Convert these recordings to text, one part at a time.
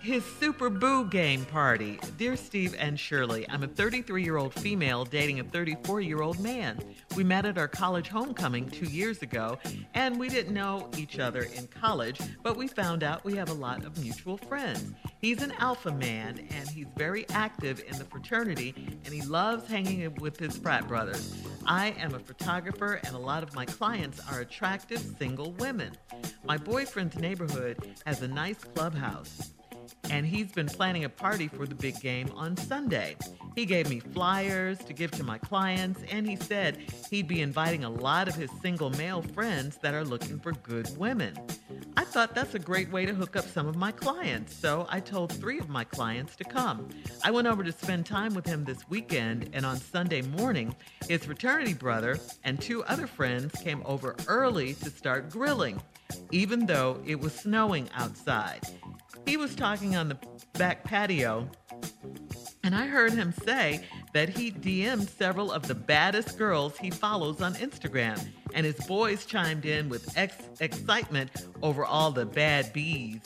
his Super Boo game party. Dear Steve and Shirley, I'm a 33 year old female dating a 34 year old man. We met at our college homecoming two years ago, and we didn't know each other in college, but we found out we have a lot of mutual friends. He's an alpha man, and he's very active in the fraternity, and he loves hanging with his frat brothers. I am a photographer, and a lot of my clients are attractive single women. My boyfriend's neighborhood has a nice clubhouse and he's been planning a party for the big game on Sunday. He gave me flyers to give to my clients, and he said he'd be inviting a lot of his single male friends that are looking for good women. I thought that's a great way to hook up some of my clients, so I told three of my clients to come. I went over to spend time with him this weekend, and on Sunday morning, his fraternity brother and two other friends came over early to start grilling, even though it was snowing outside. He was talking on the back patio, and I heard him say that he DM'd several of the baddest girls he follows on Instagram, and his boys chimed in with ex- excitement over all the bad bees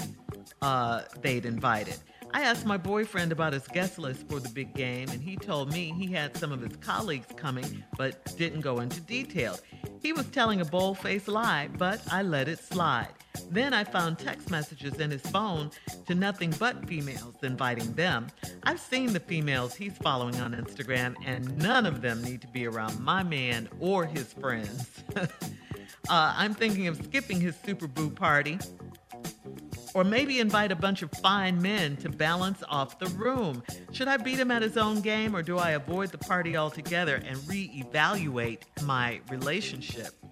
uh, they'd invited. I asked my boyfriend about his guest list for the big game, and he told me he had some of his colleagues coming, but didn't go into detail. He was telling a bold faced lie, but I let it slide. Then I found text messages in his phone to nothing but females inviting them. I've seen the females he's following on Instagram, and none of them need to be around my man or his friends. uh, I'm thinking of skipping his Super Boo party. Or maybe invite a bunch of fine men to balance off the room. Should I beat him at his own game or do I avoid the party altogether and reevaluate my relationship?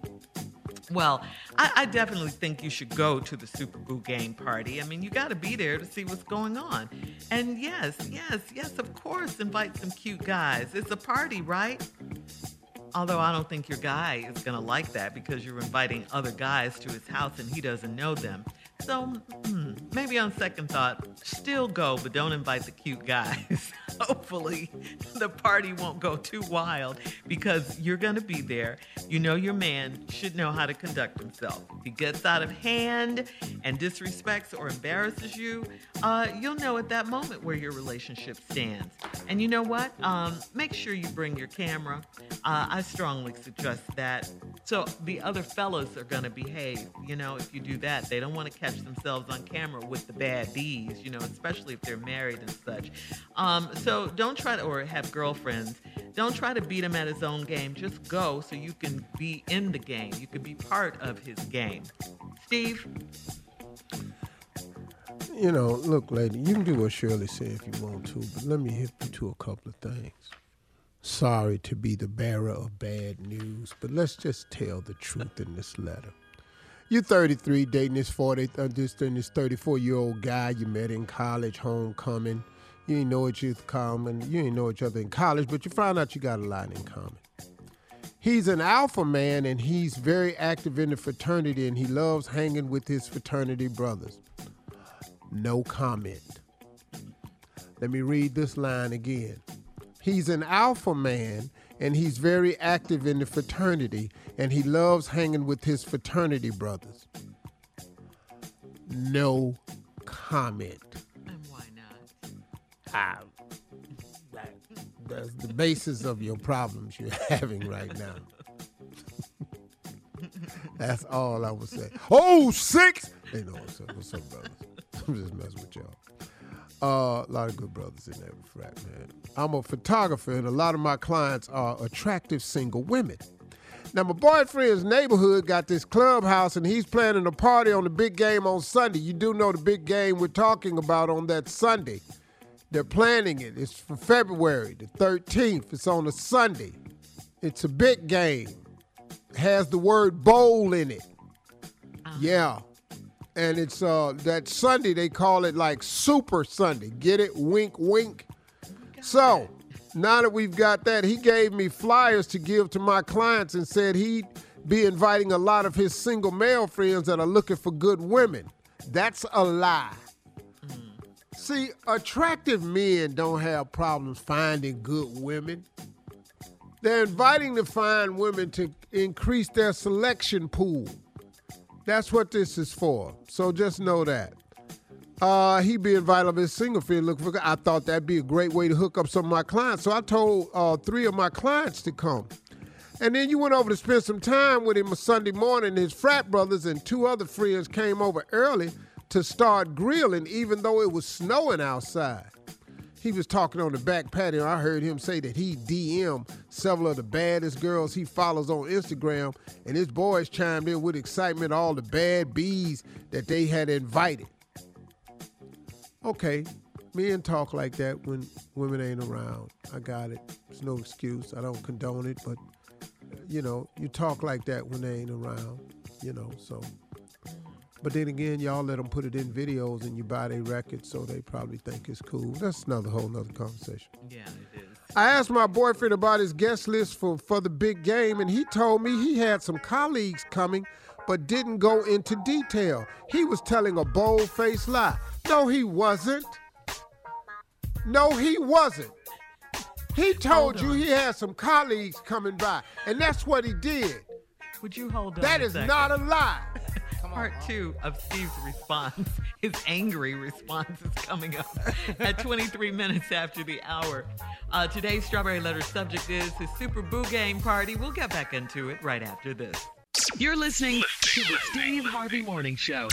Well, I, I, definitely think you should go to the Super Boo game party. I mean, you got to be there to see what's going on. And yes, yes, yes, of course, invite some cute guys. It's a party, right? Although I don't think your guy is going to like that because you're inviting other guys to his house and he doesn't know them. So hmm, maybe on second thought, still go, but don't invite the cute guys. Hopefully, the party won't go too wild because you're going to be there. You know your man should know how to conduct himself. If he gets out of hand and disrespects or embarrasses you, uh, you'll know at that moment where your relationship stands. And you know what? Um, make sure you bring your camera. Uh, I strongly suggest that. So the other fellows are going to behave. You know, if you do that, they don't want to catch catch themselves on camera with the bad bees, you know, especially if they're married and such. Um, so don't try to, or have girlfriends, don't try to beat him at his own game. Just go so you can be in the game. You can be part of his game. Steve? You know, look, lady, you can do what Shirley said if you want to, but let me hit you to a couple of things. Sorry to be the bearer of bad news, but let's just tell the truth in this letter. You're 33, dating this 40, uh, this, this 34 year old guy you met in college, homecoming. You ain't know each other common. You ain't know each other in college, but you found out you got a lot in common. He's an alpha man and he's very active in the fraternity and he loves hanging with his fraternity brothers. No comment. Let me read this line again. He's an alpha man and he's very active in the fraternity and he loves hanging with his fraternity brothers. No comment. And why not? Ah, that, that's the basis of your problems you're having right now. that's all I would say. Oh, six! Hey, no, what's up, what's up, brothers? I'm just messing with y'all. Uh, a lot of good brothers in there, frat man. I'm a photographer, and a lot of my clients are attractive single women. Now, my boyfriend's neighborhood got this clubhouse, and he's planning a party on the big game on Sunday. You do know the big game we're talking about on that Sunday. They're planning it. It's for February the 13th. It's on a Sunday. It's a big game. It has the word bowl in it. Uh-huh. Yeah and it's uh that Sunday they call it like Super Sunday. Get it? Wink, wink. So now that we've got that, he gave me flyers to give to my clients and said he'd be inviting a lot of his single male friends that are looking for good women. That's a lie. See, attractive men don't have problems finding good women. They're inviting to find women to increase their selection pool. That's what this is for. So just know that. Uh, he be invited of his single friend looking for. I thought that'd be a great way to hook up some of my clients. So I told uh, three of my clients to come. And then you went over to spend some time with him a Sunday morning. His frat brothers and two other friends came over early to start grilling, even though it was snowing outside. He was talking on the back patio. I heard him say that he DM several of the baddest girls he follows on Instagram, and his boys chimed in with excitement all the bad bees that they had invited. Okay, men talk like that when women ain't around. I got it. It's no excuse. I don't condone it, but you know, you talk like that when they ain't around. You know, so. But then again, y'all let them put it in videos and you buy their records, so they probably think it's cool. That's another whole nother conversation. Yeah, it is. I asked my boyfriend about his guest list for, for the big game, and he told me he had some colleagues coming, but didn't go into detail. He was telling a bold faced lie. No, he wasn't. No, he wasn't. He told you he had some colleagues coming by, and that's what he did. Would you hold on? That a not a lie. Part two of Steve's response, his angry response is coming up at 23 minutes after the hour. Uh, today's Strawberry Letter subject is his Super Boo Game Party. We'll get back into it right after this. You're listening to the Steve Harvey Morning Show.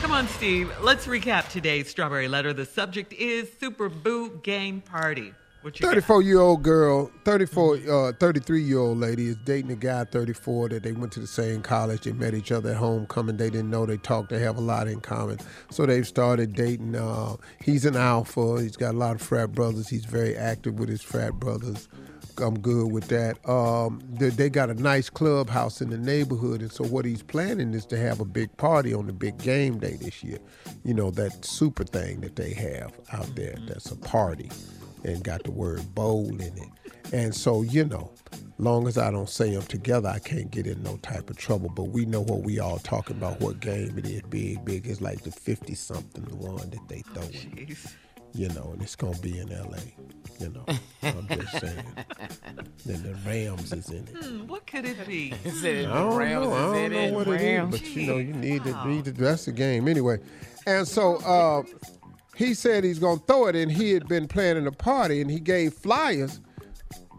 Come on, Steve. Let's recap today's Strawberry Letter. The subject is Super Boo Game Party. What you got? 34 year old girl, 34, uh, 33 year old lady is dating a guy 34 that they went to the same college. They met each other at homecoming. They didn't know they talked. They have a lot in common. So they've started dating. Uh, he's an alpha. He's got a lot of frat brothers. He's very active with his frat brothers. I'm good with that. Um, they, they got a nice clubhouse in the neighborhood, and so what he's planning is to have a big party on the big game day this year. You know that super thing that they have out there. That's a party, and got the word bowl in it. And so you know, long as I don't say them together, I can't get in no type of trouble. But we know what we all talking about. What game it is? Big, big. It's like the fifty something one that they throwing Jeez. you know, and it's gonna be in L.A. You know, I'm just saying. then the Rams is in it. Hmm, what could it be? Is it I don't Rams? know. I don't know in what it is, Rams? but you know, you need Wow. to need to. That's the game anyway. And so uh, he said he's gonna throw it, and he had been planning a party, and he gave flyers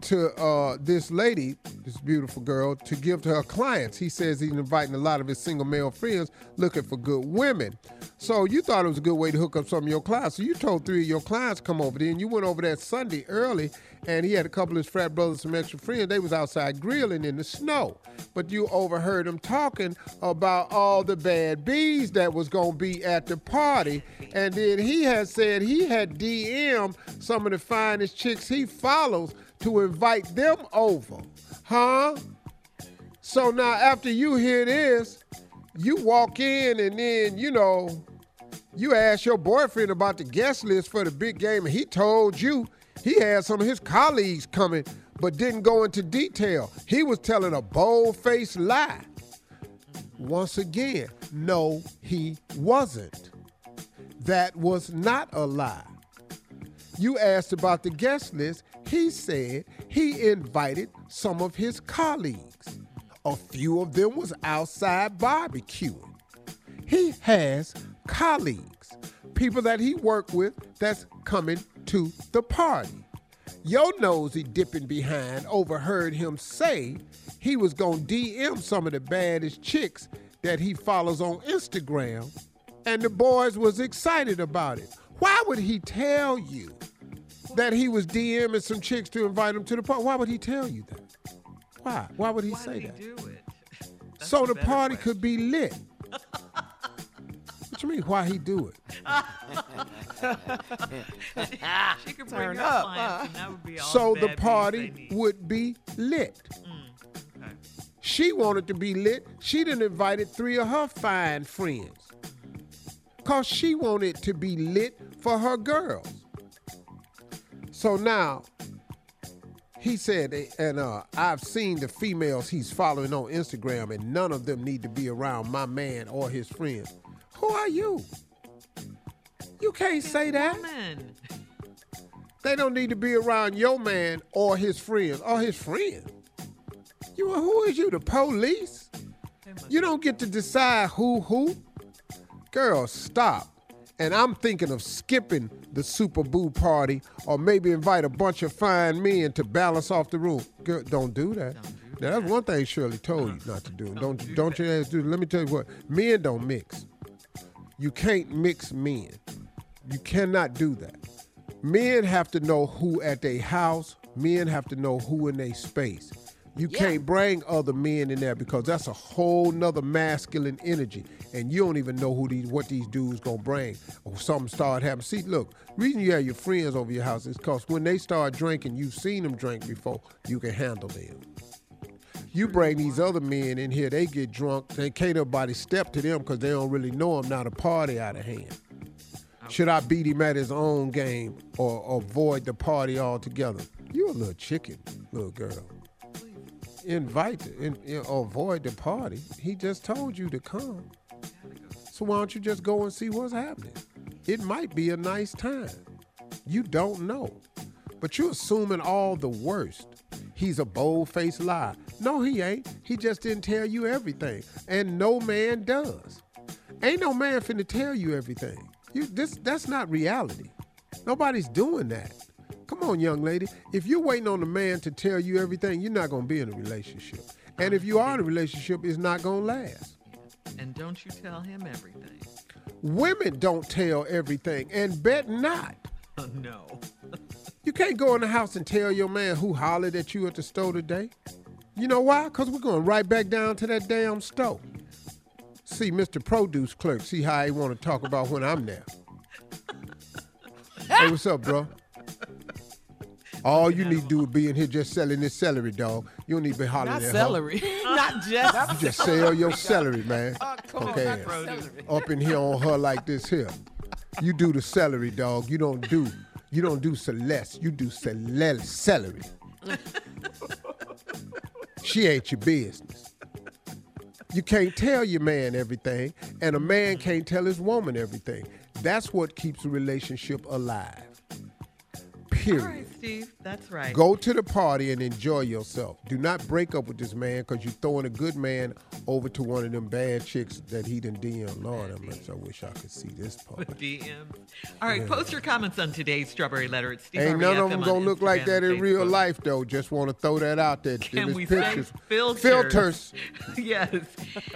to uh, this lady, this beautiful girl, to give to her clients. He says he's inviting a lot of his single male friends looking for good women. So you thought it was a good way to hook up some of your clients. So you told three of your clients come over there, and you went over that Sunday early, and he had a couple of his frat brothers, some extra friends. They was outside grilling in the snow, but you overheard them talking about all the bad bees that was gonna be at the party, and then he had said he had DM some of the finest chicks he follows to invite them over, huh? So now after you hear this, you walk in and then you know you ask your boyfriend about the guest list for the big game, and he told you he had some of his colleagues coming, but didn't go into detail. He was telling a bold-faced lie. Once again, no, he wasn't. That was not a lie. You asked about the guest list. He said he invited some of his colleagues. A few of them was outside barbecuing. He has colleagues, people that he worked with that's coming to the party. Yo nosy dipping behind overheard him say he was gonna DM some of the baddest chicks that he follows on Instagram, and the boys was excited about it. Why would he tell you that he was DMing some chicks to invite him to the party? Why would he tell you that? Why? Why would he Why say did he that? do it? That's so the party question. could be lit. what you mean? Why he do it? She could Turn bring her up, clients, and that would be all so the, the party would be lit. Mm, okay. She wanted to be lit. She didn't invited three of her fine friends. Cause she wanted to be lit for her girls. So now he said, and uh, I've seen the females he's following on Instagram, and none of them need to be around my man or his friends. Who are you? You can't say that. Woman. They don't need to be around your man or his friends or his friends. You who is you? The police? You don't get to decide who who. Girl, stop. And I'm thinking of skipping the Super Boo party or maybe invite a bunch of fine men to balance off the room. Girl, don't do that. now that's one thing Shirley told you not to do. Don't do don't, that. you ask do. Let me tell you what. Men don't mix. You can't mix men. You cannot do that. Men have to know who at their house. Men have to know who in their space. You can't bring other men in there because that's a whole nother masculine energy, and you don't even know who these what these dudes gonna bring. Or something start happening. See, look, reason you have your friends over your house is because when they start drinking, you've seen them drink before. You can handle them. You bring these other men in here, they get drunk. They can't nobody step to them because they don't really know them. Now the party out of hand. Should I beat him at his own game or avoid the party altogether? You a little chicken, little girl. Invite, the- in, in- avoid the party. He just told you to come. So why don't you just go and see what's happening? It might be a nice time. You don't know. But you're assuming all the worst. He's a bold faced lie. No, he ain't. He just didn't tell you everything. And no man does. Ain't no man finna tell you everything. You this that's not reality. Nobody's doing that. Come on, young lady. If you're waiting on a man to tell you everything, you're not gonna be in a relationship. And if you are in a relationship, it's not gonna last. And don't you tell him everything. Women don't tell everything, and bet not. Oh, no. You can't go in the house and tell your man who hollered at you at the store today. You know why? Because we're going right back down to that damn store. See Mr. Produce Clerk, see how he want to talk about when I'm there. hey, what's up, bro? All you need to do is be in here just selling this celery, dog. You don't need to be hollering Not at her. celery. Not just. You just sell your celery, man. Oh, come okay. on, not. Up in here on her like this here. You do the celery, dog. You don't do you don't do celeste. You do cele- celery. she ain't your business. You can't tell your man everything, and a man can't tell his woman everything. That's what keeps a relationship alive. Period. Steve. That's right. Go to the party and enjoy yourself. Do not break up with this man because you're throwing a good man over to one of them bad chicks that he done DM. Lord, how much I wish I could see this part. DMs. All right, post your comments on today's Strawberry Letter at Steve Ain't none of them on gonna look like that in real life, though. Just want to throw that out there. Can we say pictures. filters? Filters. yes.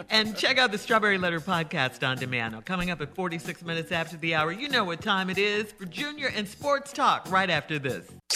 And check out the Strawberry Letter podcast on demand. Now, coming up at 46 minutes after the hour, you know what time it is for Junior and Sports Talk right after this.